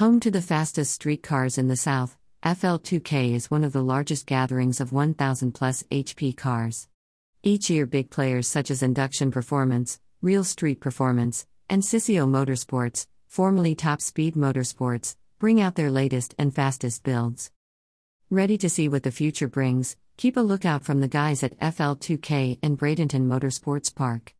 Home to the fastest streetcars in the South, FL2K is one of the largest gatherings of 1,000 plus HP cars. Each year, big players such as Induction Performance, Real Street Performance, and Sissio Motorsports, formerly Top Speed Motorsports, bring out their latest and fastest builds. Ready to see what the future brings? Keep a lookout from the guys at FL2K and Bradenton Motorsports Park.